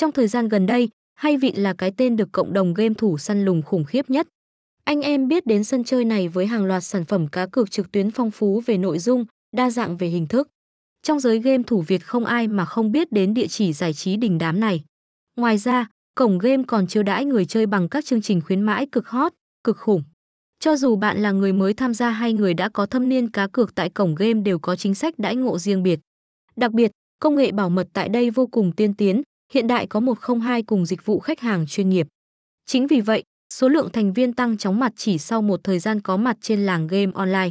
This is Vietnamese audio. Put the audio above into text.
Trong thời gian gần đây, Hay Vịn là cái tên được cộng đồng game thủ săn lùng khủng khiếp nhất. Anh em biết đến sân chơi này với hàng loạt sản phẩm cá cược trực tuyến phong phú về nội dung, đa dạng về hình thức. Trong giới game thủ Việt không ai mà không biết đến địa chỉ giải trí đình đám này. Ngoài ra, cổng game còn chiêu đãi người chơi bằng các chương trình khuyến mãi cực hot, cực khủng. Cho dù bạn là người mới tham gia hay người đã có thâm niên cá cược tại cổng game đều có chính sách đãi ngộ riêng biệt. Đặc biệt, công nghệ bảo mật tại đây vô cùng tiên tiến, hiện đại có 102 cùng dịch vụ khách hàng chuyên nghiệp. Chính vì vậy, số lượng thành viên tăng chóng mặt chỉ sau một thời gian có mặt trên làng game online.